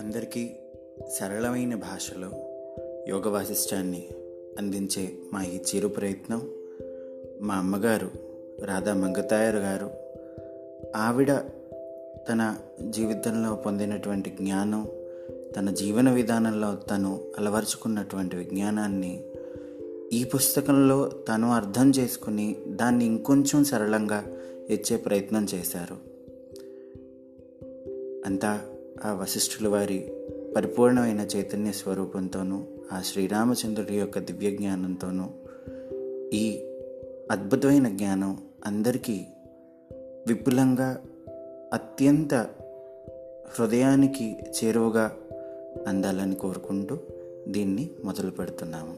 అందరికీ సరళమైన భాషలో యోగ వాసిష్టాన్ని అందించే మా ఈ చిరు ప్రయత్నం మా అమ్మగారు రాధా మంగతాయర్ గారు ఆవిడ తన జీవితంలో పొందినటువంటి జ్ఞానం తన జీవన విధానంలో తను అలవరుచుకున్నటువంటి విజ్ఞానాన్ని ఈ పుస్తకంలో తను అర్థం చేసుకుని దాన్ని ఇంకొంచెం సరళంగా ఇచ్చే ప్రయత్నం చేశారు. అంతా ఆ వశిష్ఠుల వారి పరిపూర్ణమైన చైతన్య స్వరూపంతోనూ ఆ శ్రీరామచంద్రుడి యొక్క దివ్య జ్ఞానంతోనూ ఈ అద్భుతమైన జ్ఞానం అందరికీ విపులంగా అత్యంత హృదయానికి చేరువగా అందాలని కోరుకుంటూ దీన్ని మొదలు పెడుతున్నాము